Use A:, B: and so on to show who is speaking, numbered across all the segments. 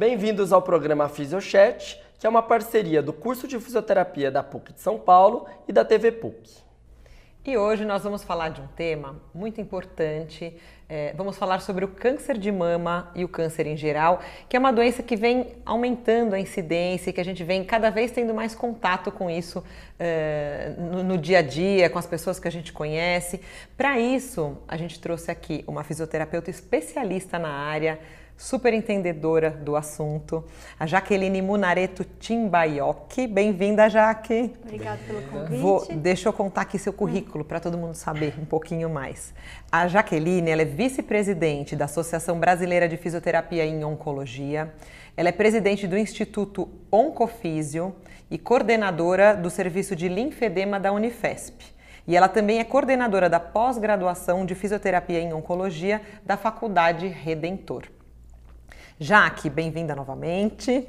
A: Bem-vindos ao programa Fisiochat, que é uma parceria do curso de fisioterapia da PUC de São Paulo e da TV PUC.
B: E hoje nós vamos falar de um tema muito importante. É, vamos falar sobre o câncer de mama e o câncer em geral, que é uma doença que vem aumentando a incidência, que a gente vem cada vez tendo mais contato com isso é, no, no dia a dia, com as pessoas que a gente conhece. Para isso, a gente trouxe aqui uma fisioterapeuta especialista na área super entendedora do assunto, a Jaqueline Munareto Timbaioki. Bem-vinda, Jaque.
C: Obrigada pelo convite.
B: Vou, deixa eu contar aqui seu currículo para todo mundo saber um pouquinho mais. A Jaqueline ela é vice-presidente da Associação Brasileira de Fisioterapia em Oncologia. Ela é presidente do Instituto Oncofísio e coordenadora do Serviço de Linfedema da Unifesp. E ela também é coordenadora da pós-graduação de Fisioterapia em Oncologia da Faculdade Redentor. Jaque, bem-vinda novamente.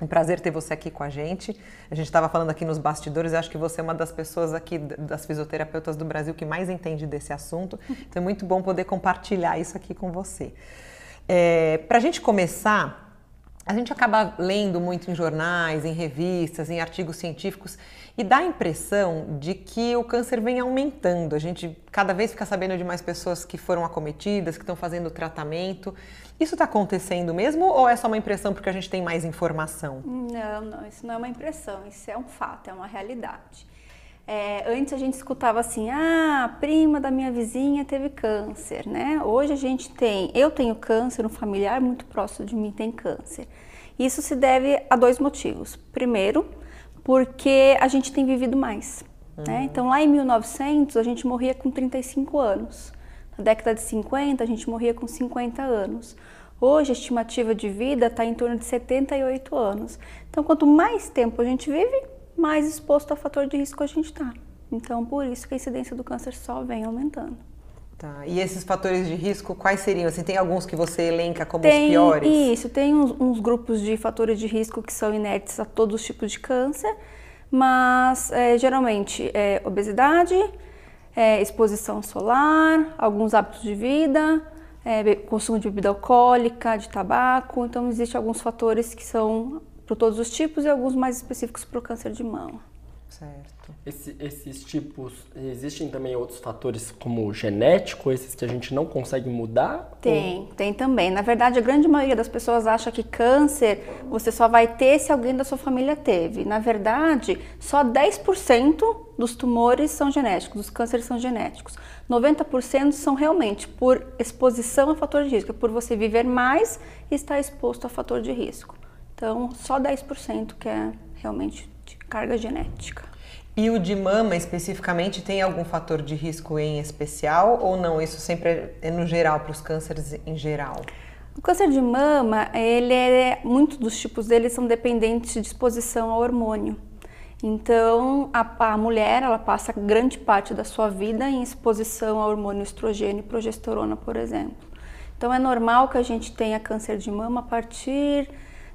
B: Um prazer ter você aqui com a gente. A gente estava falando aqui nos bastidores, acho que você é uma das pessoas aqui, das fisioterapeutas do Brasil, que mais entende desse assunto. Então é muito bom poder compartilhar isso aqui com você. É, Para a gente começar, a gente acaba lendo muito em jornais, em revistas, em artigos científicos e dá a impressão de que o câncer vem aumentando. A gente cada vez fica sabendo de mais pessoas que foram acometidas, que estão fazendo tratamento. Isso está acontecendo mesmo ou é só uma impressão porque a gente tem mais informação?
C: Não, não, isso não é uma impressão, isso é um fato, é uma realidade. É, antes a gente escutava assim, ah, a prima da minha vizinha teve câncer, né? Hoje a gente tem, eu tenho câncer, um familiar muito próximo de mim tem câncer. Isso se deve a dois motivos. Primeiro, porque a gente tem vivido mais. Né? Uhum. Né? Então lá em 1900 a gente morria com 35 anos. Na década de 50 a gente morria com 50 anos. Hoje a estimativa de vida está em torno de 78 anos. Então quanto mais tempo a gente vive, mais exposto a fator de risco a gente está. Então, por isso que a incidência do câncer só vem aumentando.
B: Tá. E esses fatores de risco, quais seriam? Assim, tem alguns que você elenca como
C: tem,
B: os piores?
C: Isso, tem uns, uns, grupos de fatores de risco que são inertes a todos os tipos de câncer, mas é, geralmente é obesidade, é, exposição solar, alguns hábitos de vida, é, consumo de bebida alcoólica, de tabaco. Então, existem alguns fatores que são para todos os tipos e alguns mais específicos para o câncer de mama.
A: Certo. Esse, esses tipos, existem também outros fatores como genético, esses que a gente não consegue mudar?
C: Tem, ou... tem também. Na verdade, a grande maioria das pessoas acha que câncer você só vai ter se alguém da sua família teve. Na verdade, só 10% dos tumores são genéticos, dos cânceres são genéticos. 90% são realmente por exposição a fator de risco, é por você viver mais e estar exposto a fator de risco. Então, só 10% que é realmente carga genética.
B: E o de mama especificamente tem algum fator de risco em especial ou não? Isso sempre é no geral para os cânceres em geral?
C: O câncer de mama, ele é, muitos dos tipos dele são dependentes de exposição ao hormônio. Então, a, a, mulher, ela passa grande parte da sua vida em exposição ao hormônio estrogênio e progesterona, por exemplo. Então, é normal que a gente tenha câncer de mama a partir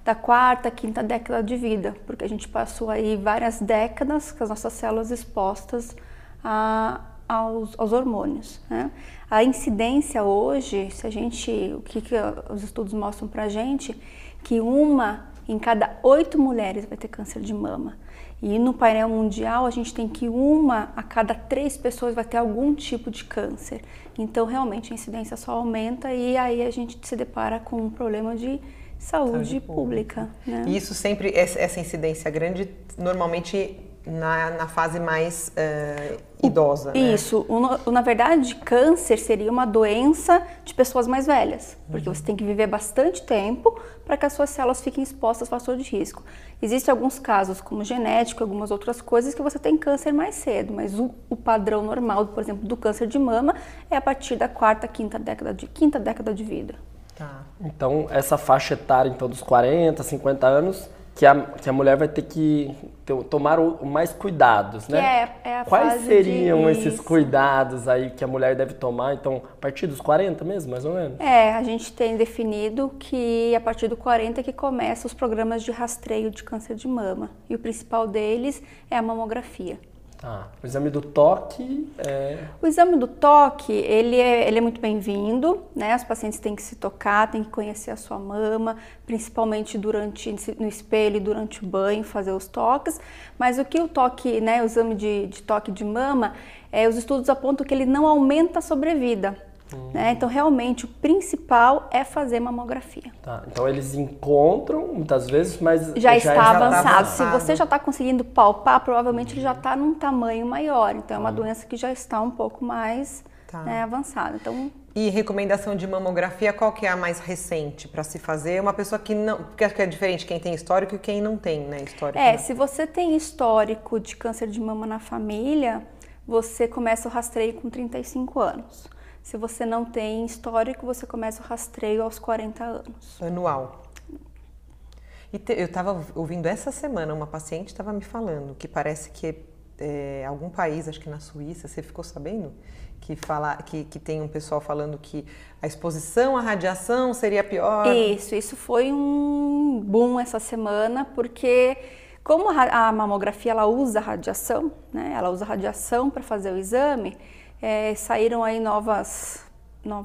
C: da quarta, quinta década de vida, porque a gente passou aí várias décadas com as nossas células expostas a, aos, aos, hormônios. Né? A incidência hoje, se a gente, o que, que os estudos mostram para gente, que uma em cada oito mulheres vai ter câncer de mama. E no painel mundial a gente tem que uma a cada três pessoas vai ter algum tipo de câncer. Então realmente a incidência só aumenta e aí a gente se depara com um problema de saúde, saúde pública. pública né?
B: E isso sempre, essa incidência grande, normalmente na, na fase mais uh, idosa.
C: Né? Isso. Né? Na verdade, câncer seria uma doença de pessoas mais velhas, porque uhum. você tem que viver bastante tempo para que as suas células fiquem expostas ao fator de risco. Existem alguns casos, como genético, algumas outras coisas, que você tem câncer mais cedo, mas o, o padrão normal, por exemplo, do câncer de mama é a partir da quarta, quinta década de, quinta década de vida.
A: Tá. Então, essa faixa etária, então, dos 40, 50 anos, que a, que a mulher vai ter que ter, tomar o, mais cuidados, né?
C: É, é a
A: Quais
C: fase
A: seriam
C: de...
A: esses cuidados aí que a mulher deve tomar, então, a partir dos 40 mesmo, mais ou menos?
C: É, a gente tem definido que a partir do 40 é que começam os programas de rastreio de câncer de mama. E o principal deles é a mamografia.
A: Tá. O exame do toque é...
C: O exame do toque, ele é, ele é muito bem-vindo, né? Os pacientes têm que se tocar, têm que conhecer a sua mama, principalmente durante no espelho e durante o banho, fazer os toques. Mas o que o toque, né, o exame de, de toque de mama, é, os estudos apontam que ele não aumenta a sobrevida. Hum. Né? Então, realmente, o principal é fazer mamografia.
A: Tá. Então, eles encontram muitas vezes, mas
C: já, já está já avançado. Tá avançado. Se você já está conseguindo palpar, provavelmente ele já está num tamanho maior. Então, é uma doença que já está um pouco mais tá. né, avançada. Então,
B: e recomendação de mamografia, qual que é a mais recente para se fazer? Uma pessoa que não. Porque acho que é diferente quem tem histórico e quem não tem, né? Histórico.
C: É, se você tem histórico de câncer de mama na família, você começa o rastreio com 35 anos. Se você não tem histórico, você começa o rastreio aos 40 anos.
B: Anual. E te, eu estava ouvindo essa semana, uma paciente estava me falando que parece que é, algum país, acho que na Suíça, você ficou sabendo? Que, fala, que, que tem um pessoal falando que a exposição à radiação seria pior.
C: Isso, isso foi um boom essa semana, porque como a mamografia ela usa radiação, né? ela usa radiação para fazer o exame, é, saíram aí novas,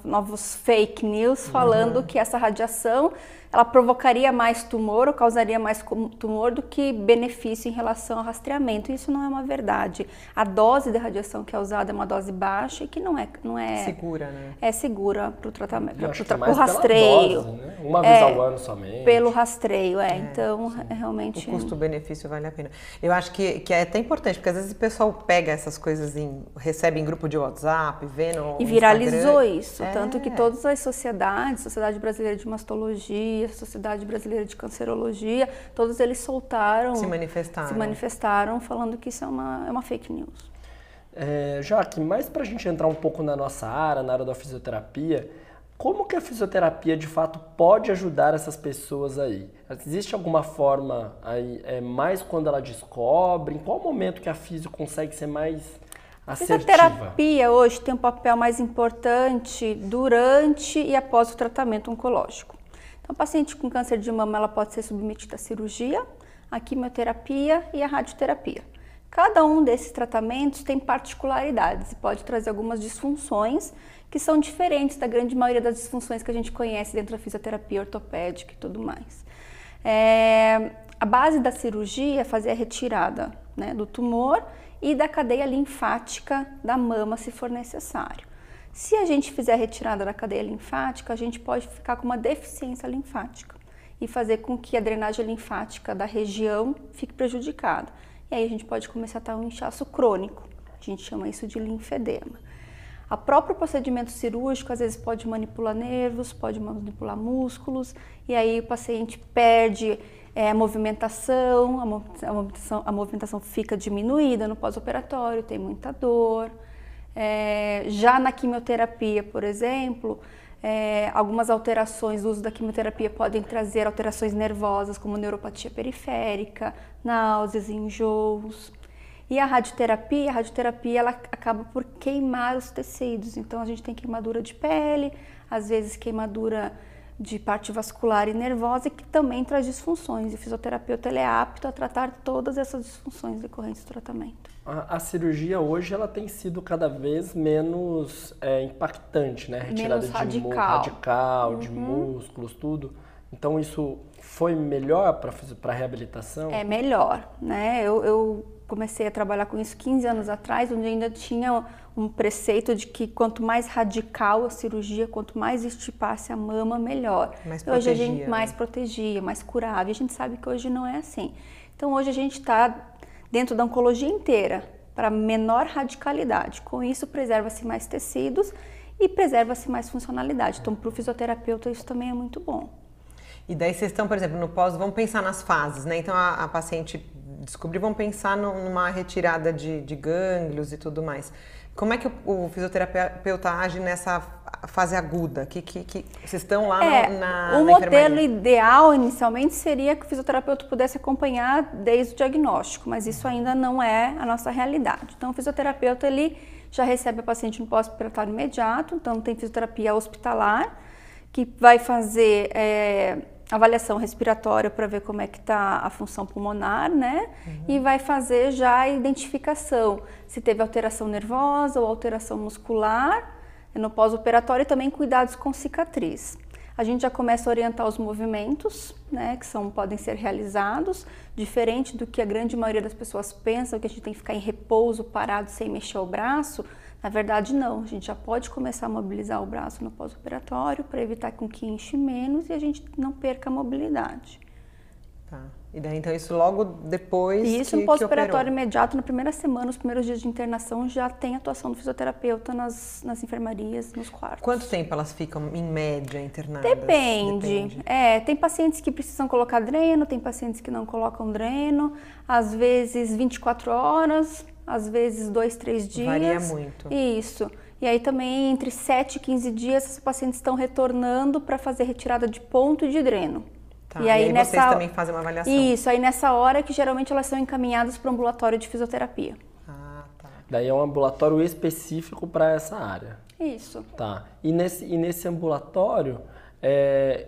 C: novos fake news falando uhum. que essa radiação ela provocaria mais tumor ou causaria mais tumor do que benefício em relação ao rastreamento. Isso não é uma verdade. A dose de radiação que é usada é uma dose baixa e que não é não é
B: segura, né?
C: É segura para o tratamento, para
A: o rastreio. Dose, né? Uma vez é, ao ano somente.
C: Pelo rastreio, é. é então, é realmente.
B: O custo-benefício vale a pena. Eu acho que, que é até importante, porque às vezes o pessoal pega essas coisas em recebe em grupo de WhatsApp, vê no
C: E viralizou Instagram. isso, tanto que é. todas as sociedades, Sociedade Brasileira de Mastologia a Sociedade Brasileira de Cancerologia, todos eles soltaram,
B: se manifestaram,
C: se manifestaram falando que isso é uma, é uma fake news.
A: É, Jaque, mais para a gente entrar um pouco na nossa área, na área da fisioterapia, como que a fisioterapia de fato pode ajudar essas pessoas aí? Existe alguma forma aí, é, mais quando ela descobre? Em qual momento que a fisio consegue ser mais assertiva?
C: A fisioterapia hoje tem um papel mais importante durante e após o tratamento oncológico. Então, paciente com câncer de mama ela pode ser submetida à cirurgia, à quimioterapia e à radioterapia. Cada um desses tratamentos tem particularidades e pode trazer algumas disfunções que são diferentes da grande maioria das disfunções que a gente conhece dentro da fisioterapia ortopédica e tudo mais. É, a base da cirurgia é fazer a retirada né, do tumor e da cadeia linfática da mama, se for necessário. Se a gente fizer a retirada da cadeia linfática, a gente pode ficar com uma deficiência linfática e fazer com que a drenagem linfática da região fique prejudicada. E aí a gente pode começar a ter um inchaço crônico. A gente chama isso de linfedema. A próprio procedimento cirúrgico às vezes pode manipular nervos, pode manipular músculos, e aí o paciente perde é, movimentação, a movimentação, a movimentação fica diminuída no pós-operatório, tem muita dor. É, já na quimioterapia, por exemplo, é, algumas alterações do uso da quimioterapia podem trazer alterações nervosas, como neuropatia periférica, náuseas, enjoos. E a radioterapia, a radioterapia ela acaba por queimar os tecidos. Então a gente tem queimadura de pele, às vezes queimadura de parte vascular e nervosa, que também traz disfunções. E o fisioterapeuta ele é apto a tratar todas essas disfunções decorrentes do tratamento.
A: A, a cirurgia hoje ela tem sido cada vez menos é, impactante, né? Retirada
C: menos
A: de
C: radical,
A: radical uhum. de músculos, tudo. Então isso foi melhor para a reabilitação?
C: É melhor, né? Eu, eu comecei a trabalhar com isso 15 anos atrás, onde ainda tinha um preceito de que quanto mais radical a cirurgia, quanto mais estipasse a mama, melhor.
B: Mais protegia,
C: hoje a gente mais
B: né?
C: protegia, mais curava. E a gente sabe que hoje não é assim. Então hoje a gente está dentro da oncologia inteira para menor radicalidade. Com isso preserva-se mais tecidos e preserva-se mais funcionalidade. Então para o fisioterapeuta isso também é muito bom.
B: E daí vocês estão, por exemplo, no pós, vamos pensar nas fases, né? Então a, a paciente descobrir, vamos pensar no, numa retirada de, de gânglios e tudo mais. Como é que o, fisioterapeuta age nessa fase aguda? Que, que, que vocês estão lá
C: é,
B: na, na
C: O modelo ideal inicialmente seria que o fisioterapeuta pudesse acompanhar desde o diagnóstico, mas isso ainda não é a nossa realidade. Então o fisioterapeuta ele já recebe o paciente no pós-operatório imediato, então tem fisioterapia hospitalar que vai fazer é, avaliação respiratória para ver como é que está a função pulmonar, né? Uhum. E vai fazer já a identificação se teve alteração nervosa ou alteração muscular no pós-operatório e também cuidados com cicatriz. A gente já começa a orientar os movimentos, né, que são, podem ser realizados, diferente do que a grande maioria das pessoas pensam, que a gente tem que ficar em repouso, parado, sem mexer o braço. Na verdade, não. A gente já pode começar a mobilizar o braço no pós-operatório para evitar com que enche menos e a gente não perca a mobilidade.
B: Tá. E daí, então, isso logo depois.
C: E isso no pós-operatório imediato, na primeira semana, nos primeiros dias de internação, já tem atuação do fisioterapeuta nas, nas enfermarias, nos quartos.
B: Quanto tempo elas ficam, em média, internadas?
C: Depende. Depende. É, tem pacientes que precisam colocar dreno, tem pacientes que não colocam dreno, às vezes 24 horas, às vezes 2, 3 dias.
B: Varia muito.
C: Isso. E aí também, entre 7 e 15 dias, esses pacientes estão retornando para fazer retirada de ponto e de dreno.
B: Tá, e, aí, e aí nessa... vocês também fazem uma avaliação?
C: Isso, aí nessa hora que geralmente elas são encaminhadas para o ambulatório de fisioterapia.
A: Ah, tá. Daí é um ambulatório específico para essa área.
C: Isso.
A: Tá. E nesse, e nesse ambulatório, é,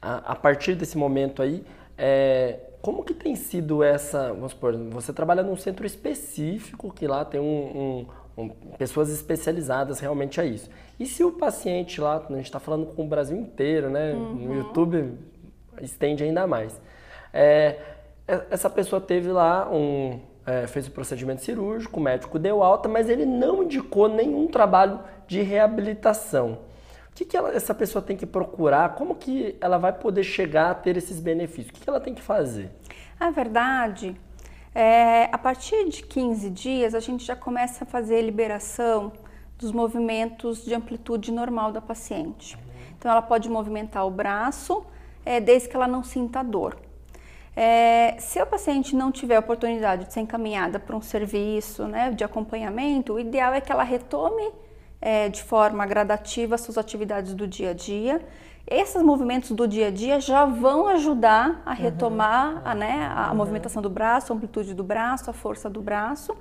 A: a, a, partir desse momento aí, é, como que tem sido essa, vamos supor, você trabalha num centro específico que lá tem um, um, um, pessoas especializadas realmente a isso. E se o paciente lá, a gente está falando com o Brasil inteiro, né? Uhum. No YouTube estende ainda mais. É, é, essa pessoa teve lá um. É, fez o procedimento cirúrgico, o médico deu alta, mas ele não indicou nenhum trabalho de reabilitação. Que, que ela, essa pessoa tem que procurar? Como que ela vai poder chegar a ter esses benefícios? O que, que ela tem que fazer?
C: A verdade é, a partir de 15 dias, a gente já começa a fazer a liberação dos movimentos de amplitude normal da paciente. Então, ela pode movimentar o braço, é, desde que ela não sinta dor. É, se a paciente não tiver oportunidade de ser encaminhada para um serviço né, de acompanhamento, o ideal é que ela retome é, de forma gradativa suas atividades do dia a dia. Esses movimentos do dia a dia já vão ajudar a retomar uhum. a, né, a uhum. movimentação do braço, a amplitude do braço, a força do braço.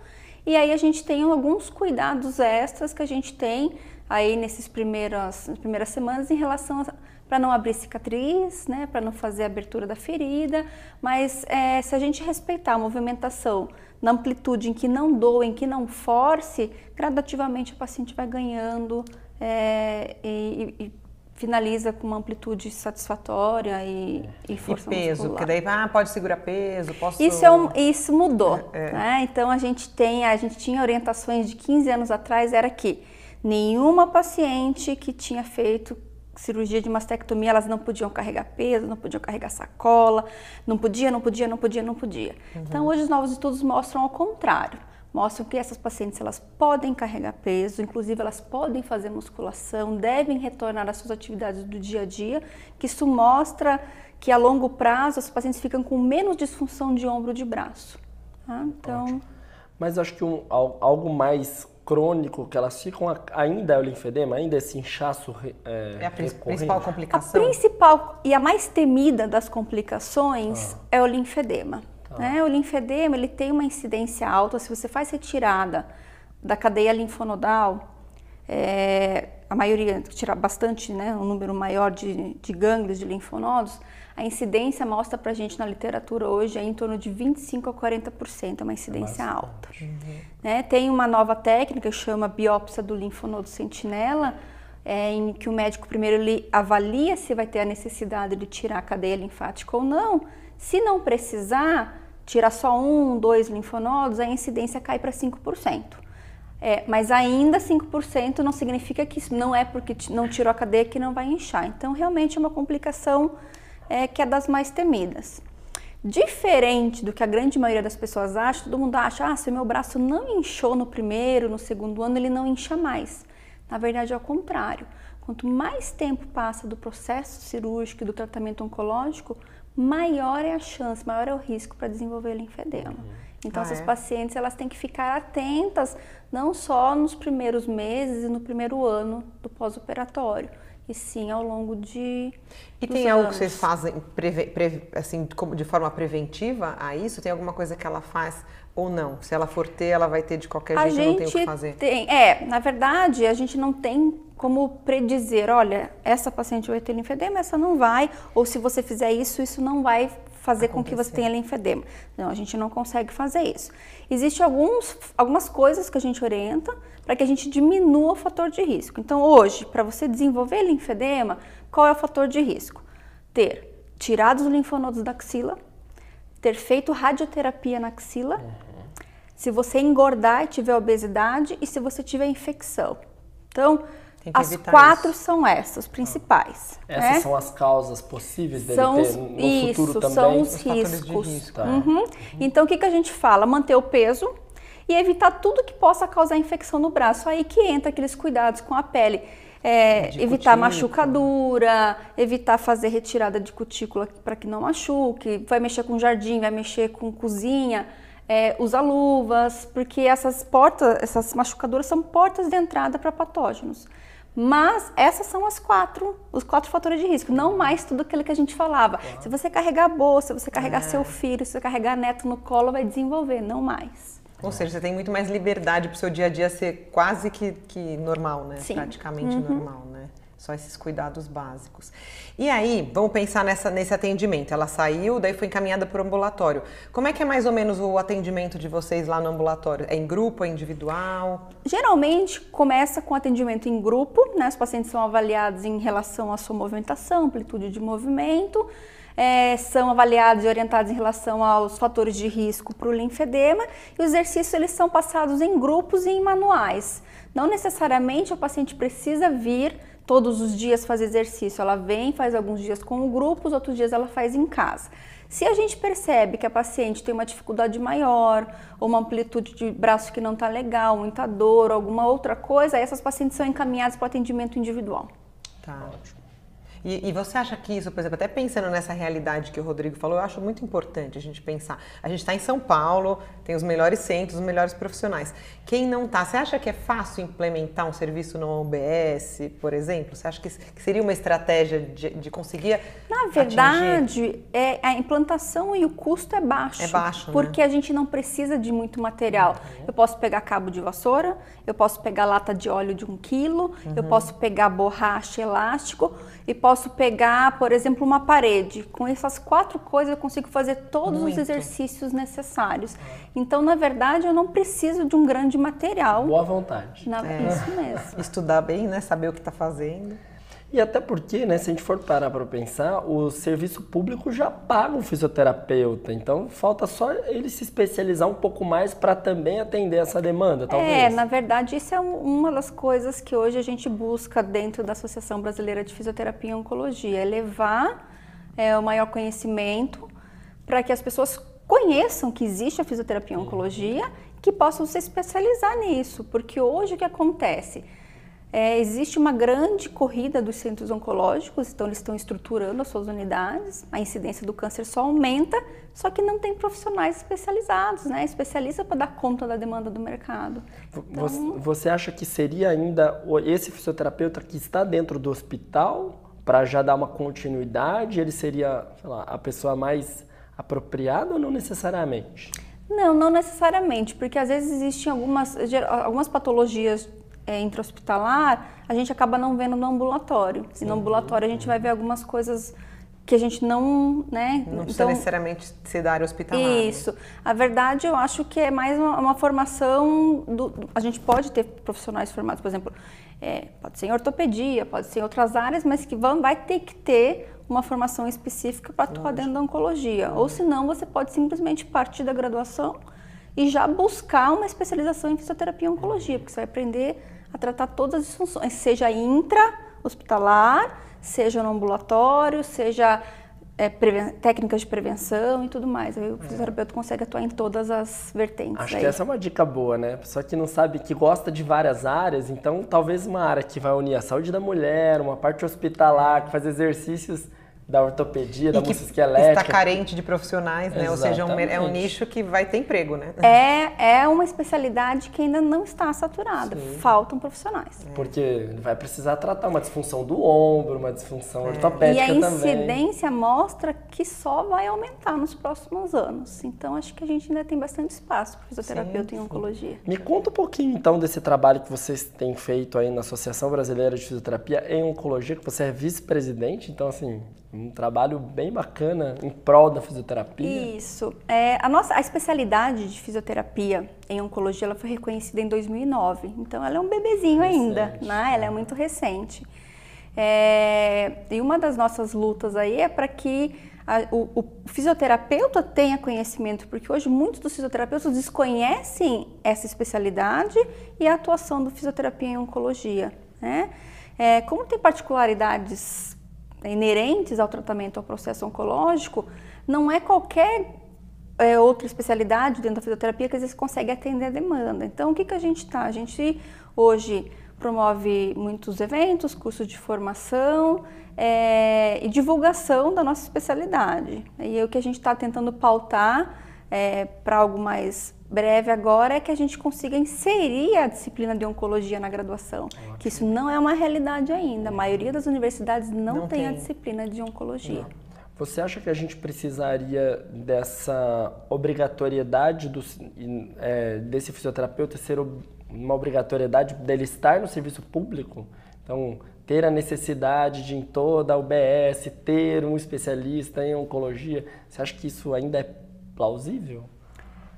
C: E aí a gente tem alguns cuidados extras que a gente tem aí nesses primeiras, primeiras semanas em relação a para não abrir cicatriz, né, para não fazer abertura da ferida, mas é, se a gente respeitar a movimentação na amplitude em que não doa, em que não force, gradativamente o paciente vai ganhando é, e, e, finaliza com uma amplitude satisfatória e, e força
B: e peso,
C: muscular.
B: porque daí ah, pode segurar peso, posso...
C: Isso, é um, isso mudou, é, é. Né? então a gente tem, a gente tinha orientações de 15 anos atrás, era que nenhuma paciente que tinha feito cirurgia de mastectomia, elas não podiam carregar peso, não podiam carregar sacola, não podia, não podia, não podia, não podia. Uhum. Então, hoje os novos estudos mostram ao contrário. Mostram que essas pacientes elas podem carregar peso, inclusive elas podem fazer musculação, devem retornar às suas atividades do dia a dia, que isso mostra que a longo prazo as pacientes ficam com menos disfunção de ombro de braço. Tá? Então, Ótimo.
A: Mas acho que um, algo mais crônico que elas ficam ainda é o linfedema, ainda esse inchaço
B: é, é a principal complicação.
C: A principal e a mais temida das complicações ah. é o linfedema. Ah. Né? O linfedema ele tem uma incidência alta. Se você faz retirada da cadeia linfonodal, é, a maioria tira bastante, né, um número maior de, de gânglios de linfonodos, a incidência mostra para a gente na literatura hoje é em torno de 25 a 40%, é uma incidência é alta. Uhum. Né? Tem uma nova técnica que chama biópsia do linfonodo sentinela, é, em que o médico primeiro ele avalia se vai ter a necessidade de tirar a cadeia linfática ou não. Se não precisar, tirar só um, dois linfonodos, a incidência cai para 5%. É, mas ainda 5% não significa que não é porque não tirou a cadeia que não vai inchar. Então, realmente é uma complicação é, que é das mais temidas. Diferente do que a grande maioria das pessoas acha, todo mundo acha, ah, se meu braço não inchou no primeiro, no segundo ano, ele não incha mais. Na verdade, é o contrário. Quanto mais tempo passa do processo cirúrgico e do tratamento oncológico, maior é a chance, maior é o risco para desenvolver linfedema. Uhum. Então, ah, essas é? pacientes elas têm que ficar atentas não só nos primeiros meses e no primeiro ano do pós-operatório, e sim ao longo de.
B: E tem algo que vocês fazem preve, preve, assim, de forma preventiva a isso? Tem alguma coisa que ela faz ou não? Se ela for ter, ela vai ter de qualquer
C: a
B: jeito, não tem o que fazer?
C: Tem, é, na verdade, a gente não tem como predizer, olha, essa paciente vai ter linfedema, essa não vai, ou se você fizer isso, isso não vai fazer Acontecer. com que você tenha linfedema. Não, a gente não consegue fazer isso. Existem alguns, algumas coisas que a gente orienta para que a gente diminua o fator de risco. Então, hoje, para você desenvolver linfedema, qual é o fator de risco? Ter tirado os linfonodos da axila, ter feito radioterapia na axila, uhum. se você engordar e tiver obesidade e se você tiver infecção. Então, as quatro
B: isso.
C: são essas principais.
A: Ah. Essas
C: né?
A: são as causas possíveis dele
C: são
A: ter no
C: isso,
A: futuro também?
C: São os, os riscos.
A: risco. Tá.
C: Uhum. Uhum. Então, o que, que a gente fala? Manter o peso e evitar tudo que possa causar infecção no braço. Aí que entra aqueles cuidados com a pele. É, evitar machucadura, evitar fazer retirada de cutícula para que não machuque, vai mexer com jardim, vai mexer com cozinha, é, usa luvas, porque essas portas, essas machucaduras são portas de entrada para patógenos. Mas essas são as quatro, os quatro fatores de risco, não mais tudo aquilo que a gente falava. Se você carregar a bolsa, se você carregar é. seu filho, se você carregar neto no colo, vai desenvolver, não mais.
B: Ou seja, você tem muito mais liberdade para o seu dia a dia ser quase que, que normal, né?
C: Sim.
B: Praticamente uhum. normal, né? Só esses cuidados básicos. E aí, vamos pensar nessa, nesse atendimento. Ela saiu, daí foi encaminhada para o ambulatório. Como é que é mais ou menos o atendimento de vocês lá no ambulatório? É em grupo, é individual?
C: Geralmente começa com atendimento em grupo, né? Os pacientes são avaliados em relação à sua movimentação, amplitude de movimento é, são avaliados e orientados em relação aos fatores de risco para o linfedema e os exercícios eles são passados em grupos e em manuais. Não necessariamente o paciente precisa vir todos os dias fazer exercício, ela vem, faz alguns dias com o grupo, os outros dias ela faz em casa. Se a gente percebe que a paciente tem uma dificuldade maior, ou uma amplitude de braço que não está legal, muita dor, alguma outra coisa, essas pacientes são encaminhadas para o atendimento individual.
B: Tá. Ótimo. E, e, você acha que isso, por exemplo, até pensando nessa realidade que o Rodrigo falou, eu acho muito importante a gente pensar. A gente está em São Paulo, tem os melhores centros, os melhores profissionais. Quem não está, você acha que é fácil implementar um serviço no OBS, por exemplo? Você acha que, que seria uma estratégia de, de conseguir?
C: Na verdade, é, a implantação e o custo é baixo.
B: É baixo.
C: Porque
B: né?
C: a gente não precisa de muito material. Uhum. Eu posso pegar cabo de vassoura, eu posso pegar lata de óleo de um quilo, uhum. eu posso pegar borracha elástico e posso pegar, por exemplo, uma parede. Com essas quatro coisas eu consigo fazer todos Muito. os exercícios necessários. Então, na verdade, eu não preciso de um grande material.
A: Boa vontade.
C: Na, é. Isso mesmo.
B: Estudar bem, né? Saber o que está fazendo.
A: E até porque, né, se a gente for parar para pensar, o serviço público já paga um fisioterapeuta, então falta só ele se especializar um pouco mais para também atender essa demanda, talvez.
C: É, na verdade, isso é uma das coisas que hoje a gente busca dentro da Associação Brasileira de Fisioterapia e Oncologia, é levar é, o maior conhecimento para que as pessoas conheçam que existe a fisioterapia e oncologia, que possam se especializar nisso, porque hoje o que acontece? É, existe uma grande corrida dos centros oncológicos, então eles estão estruturando as suas unidades, a incidência do câncer só aumenta, só que não tem profissionais especializados, né? Especialista para dar conta da demanda do mercado.
A: Então... Você acha que seria ainda esse fisioterapeuta que está dentro do hospital para já dar uma continuidade? Ele seria lá, a pessoa mais apropriada ou não necessariamente?
C: Não, não necessariamente, porque às vezes existem algumas, algumas patologias é, intra-hospitalar, a gente acaba não vendo no ambulatório. Sim. E no ambulatório a gente vai ver algumas coisas que a gente não, né?
B: Não precisa então, necessariamente ser da área hospitalar.
C: Né? Isso. Né? A verdade, eu acho que é mais uma, uma formação do, do, A gente pode ter profissionais formados, por exemplo, é, pode ser em ortopedia, pode ser em outras áreas, mas que vão, vai ter que ter uma formação específica para atuar dentro da oncologia. Ou senão você pode simplesmente partir da graduação e já buscar uma especialização em fisioterapia e oncologia, porque você vai aprender a tratar todas as funções, seja intra-hospitalar, seja no ambulatório, seja é, técnicas de prevenção e tudo mais. Aí o é. fisioterapeuta consegue atuar em todas as vertentes.
A: Acho
C: aí.
A: que essa é uma dica boa, né? Pessoa que não sabe, que gosta de várias áreas, então talvez uma área que vai unir a saúde da mulher, uma parte hospitalar, que faz exercícios da ortopedia, da musculoesquelética.
B: está carente de profissionais, né? Ou seja, é um nicho que vai ter emprego, né?
C: É, é uma especialidade que ainda não está saturada. Sim. Faltam profissionais.
A: É. Porque vai precisar tratar uma disfunção do ombro, uma disfunção é. ortopédica também.
C: E a incidência também. mostra que só vai aumentar nos próximos anos. Então, acho que a gente ainda tem bastante espaço para fisioterapeuta sim, em oncologia.
A: Me conta um pouquinho, então, desse trabalho que vocês têm feito aí na Associação Brasileira de Fisioterapia em Oncologia, que você é vice-presidente. Então, assim, um trabalho bem bacana em prol da fisioterapia.
C: Isso. É, a nossa a especialidade de fisioterapia em oncologia ela foi reconhecida em 2009. Então ela é um bebezinho recente. ainda, né? Ela é muito recente. É, e uma das nossas lutas aí é para que a, o, o, fisioterapeuta tenha conhecimento, porque hoje muitos dos fisioterapeutas desconhecem essa especialidade e a atuação do fisioterapia em oncologia. Né? É, como tem particularidades inerentes ao tratamento ao processo oncológico, não é qualquer é, outra especialidade dentro da fisioterapia que às vezes consegue atender a demanda. Então, o que, que a gente está? A gente hoje promove muitos eventos, cursos de formação é, e divulgação da nossa especialidade. E o que a gente está tentando pautar é, para algo mais breve agora é que a gente consiga inserir a disciplina de oncologia na graduação, Ótimo. que isso não é uma realidade ainda. A maioria das universidades não, não tem, tem, a disciplina de oncologia. Não.
A: Você acha que a gente precisaria dessa obrigatoriedade do, é, desse fisioterapeuta ser uma obrigatoriedade dele estar no serviço público? Então, ter a necessidade de em toda a UBS ter um especialista em oncologia, você acha que isso ainda é plausível?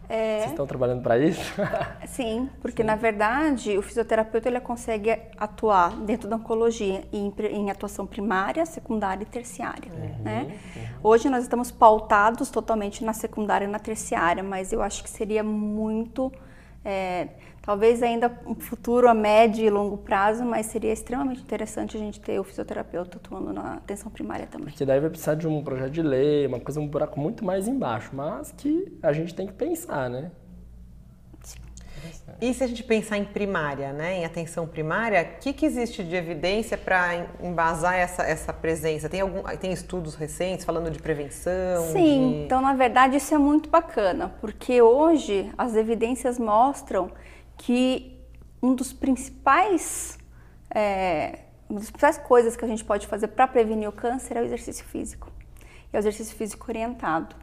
A: É... Vocês estão trabalhando para isso?
C: Sim, porque Sim. na verdade o fisioterapeuta ele consegue atuar dentro da oncologia em, em atuação primária, secundária e terciária. Uhum, né? Uhum. Hoje nós estamos pautados totalmente na secundária e na terciária, mas eu acho que seria muito é, talvez ainda um futuro a médio e longo prazo, mas seria extremamente interessante a gente ter o fisioterapeuta atuando na atenção primária também.
A: Porque daí vai precisar de um projeto de lei, uma coisa, um buraco muito mais embaixo, mas que a gente tem que pensar, né?
B: E se a gente pensar em primária, né, em atenção primária, o que, que existe de evidência para embasar essa, essa presença? Tem, algum, tem estudos recentes falando de prevenção?
C: Sim,
B: de...
C: então na verdade isso é muito bacana, porque hoje as evidências mostram que um dos principais, é, uma das principais coisas que a gente pode fazer para prevenir o câncer é o exercício físico. É o exercício físico orientado.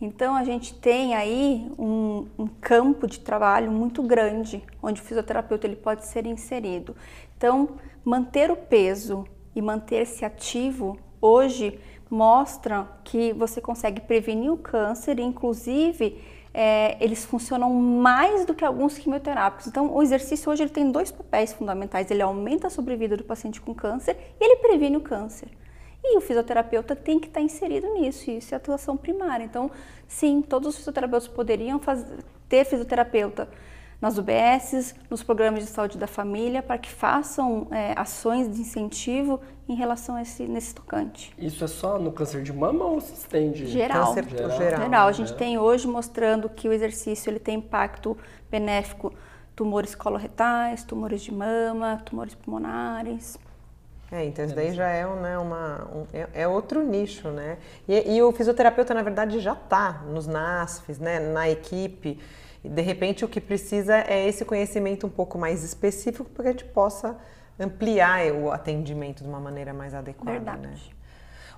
C: Então a gente tem aí um, um, campo de trabalho muito grande, onde o fisioterapeuta ele pode ser inserido. Então manter o peso e manter-se ativo hoje mostra que você consegue prevenir o câncer, inclusive é, eles funcionam mais do que alguns quimioterápicos. Então, o exercício hoje ele tem dois papéis fundamentais: ele aumenta a sobrevida do paciente com câncer e ele previne o câncer. E o fisioterapeuta tem que estar inserido nisso, e isso é atuação primária. Então, sim, todos os fisioterapeutas poderiam fazer, ter fisioterapeuta nas UBSs, nos programas de saúde da família, para que façam é, ações de incentivo em relação a esse, nesse tocante.
A: Isso é só no câncer de mama ou se estende?
C: Geral.
B: Câncer geral. geral.
C: geral. A gente é. tem hoje mostrando que o exercício ele tem impacto benéfico tumores coloretais, tumores de mama, tumores pulmonares.
B: É, então isso daí já é, né, uma, um, é, é, outro nicho, né? E, e, o fisioterapeuta, na verdade, já está nos NASFs, né, na equipe. E, de repente, o que precisa é esse conhecimento um pouco mais específico para que a gente possa ampliar o atendimento de uma maneira mais adequada.
C: Verdade. Né?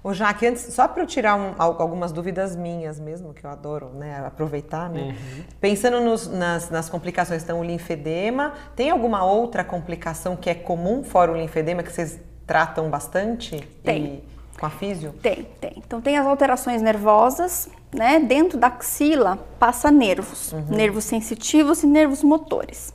B: Ô, Jaque, antes, só para eu tirar um, algumas dúvidas minhas mesmo, que eu adoro né, aproveitar, né? Uhum. Pensando nos, nas, nas, complicações, então o linfedema, tem alguma outra complicação que é comum fora o linfedema que vocês tratam bastante?
C: Tem.
B: E, com a físio?
C: Tem, tem. Então tem as alterações nervosas, né? Dentro da axila passa nervos, uhum. nervos sensitivos e nervos motores.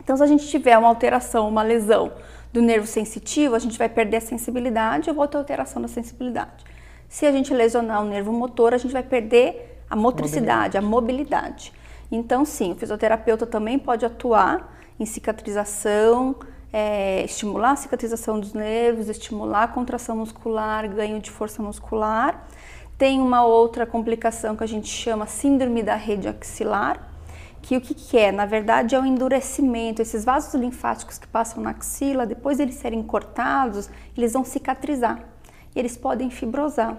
C: Então, se a gente tiver uma alteração, uma lesão do nervo sensitivo, a gente vai perder a sensibilidade ou vai ter alteração da sensibilidade. Se a gente lesionar o nervo motor, a gente vai perder a motricidade, mobilidade. a mobilidade. Então, sim, o fisioterapeuta também pode atuar em cicatrização, é, estimular a cicatrização dos nervos, estimular a contração muscular, ganho de força muscular. Tem uma outra complicação que a gente chama síndrome da rede axilar, que o que, que é? Na verdade é o endurecimento, esses vasos linfáticos que passam na axila, depois de eles serem cortados, eles vão cicatrizar. eles podem fibrosar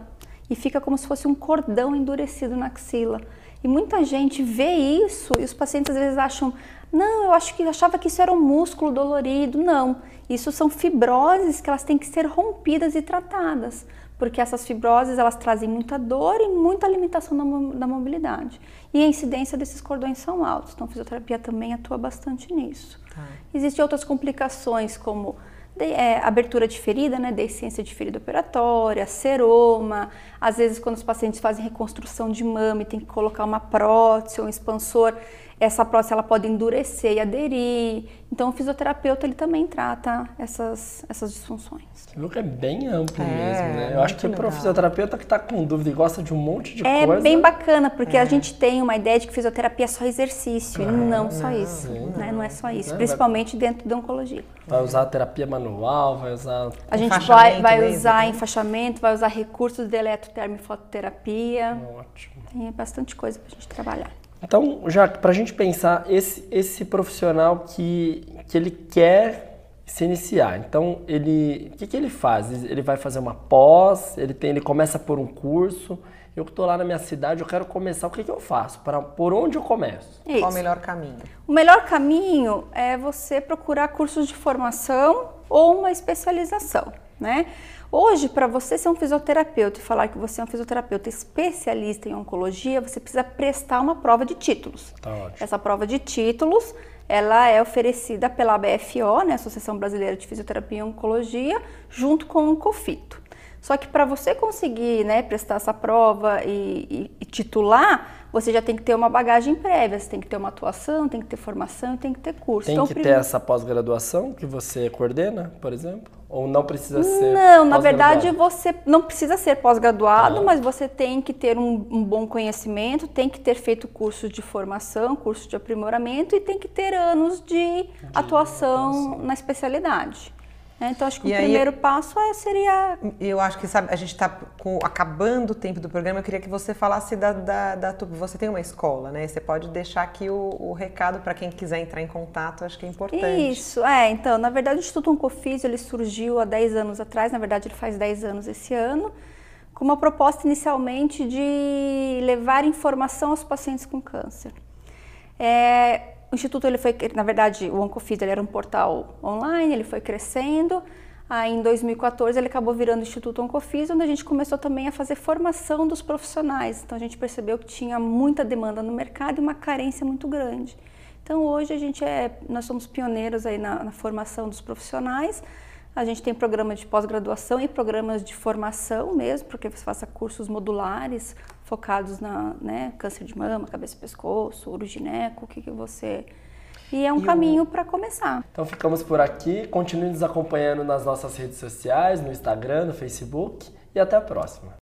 C: e fica como se fosse um cordão endurecido na axila. E muita gente vê isso e os pacientes às vezes acham, não, eu acho que achava que isso era um músculo dolorido. Não, isso são fibroses que elas têm que ser rompidas e tratadas, porque essas fibroses elas trazem muita dor e muita limitação da mobilidade. E a incidência desses cordões são altos, então a fisioterapia também atua bastante nisso. Tá. Existem outras complicações como de, é, abertura de ferida, né, deficiência de ferida operatória, seroma, às vezes quando os pacientes fazem reconstrução de mama e tem que colocar uma prótese ou um expansor, essa prótese ela pode endurecer e aderir. Então o fisioterapeuta ele também trata essas, essas disfunções.
A: Você viu que é bem amplo é, mesmo, né? Eu acho que para o fisioterapeuta que está com dúvida e gosta de um monte de
C: é
A: coisa...
C: É bem bacana, porque é. a gente tem uma ideia de que fisioterapia é só exercício, ah, e não só isso, sim, né? Não é só isso, principalmente vai... dentro da oncologia.
A: Vai usar terapia manual, vai usar...
C: A gente vai, vai usar mesmo, enfaixamento, vai usar recursos de eletrotermofototerapia. Ótimo. Tem bastante coisa para a gente trabalhar.
A: Então, já para a gente pensar esse, esse profissional que, que ele quer se iniciar, então ele, o que, que ele faz? Ele vai fazer uma pós, ele tem, ele começa por um curso. Eu que estou lá na minha cidade, eu quero começar, o que, que eu faço? Para por onde eu começo?
B: Isso. Qual o melhor caminho?
C: O melhor caminho é você procurar cursos de formação ou uma especialização, né? Hoje, para você ser um fisioterapeuta e falar que você é um fisioterapeuta especialista em oncologia, você precisa prestar uma prova de títulos.
A: Tá
C: Essa prova de títulos, ela é oferecida pela ABFO, né, Associação Brasileira de Fisioterapia e Oncologia, junto com o COFITO. Só que para você conseguir né, prestar essa prova e, e, e, titular, você já tem que ter uma bagagem prévia, você tem que ter uma atuação, tem que ter formação e tem que ter curso.
A: Tem então, que ter essa pós-graduação que você coordena, por exemplo? Ou não precisa ser?
C: Não, na verdade você não precisa ser pós-graduado, ah. mas você tem que ter um, um, bom conhecimento, tem que ter feito curso de formação, curso de aprimoramento e tem que ter anos de, de atuação, atuação na especialidade. Né? Então, acho que e o aí, primeiro passo é, seria.
B: Eu acho que sabe, a gente está acabando o tempo do programa. Eu queria que você falasse da, da, da, Você tem uma escola, né? Você pode deixar aqui o, o recado para quem quiser entrar em contato, acho que é importante.
C: Isso, é. Então, na verdade, o Instituto Oncofísio ele surgiu há 10 anos atrás, na verdade, ele faz 10 anos esse ano, com uma proposta inicialmente de levar informação aos pacientes com câncer. É, o Instituto, ele foi, na verdade, o Oncofis ele era um portal online, ele foi crescendo. Aí, em 2014, ele acabou virando o Instituto Oncofis, onde a gente começou também a fazer formação dos profissionais. Então, a gente percebeu que tinha muita demanda no mercado e uma carência muito grande. Então, hoje, a gente é, nós somos pioneiros aí na, na formação dos profissionais. A gente tem programas de pós-graduação e programas de formação mesmo, porque você faça cursos modulares, focados na né, câncer de mama, cabeça e pescoço, urogineco, o que, que você. E é um e caminho o... para começar.
A: Então ficamos por aqui. Continue nos acompanhando nas nossas redes sociais, no Instagram, no Facebook e até a próxima.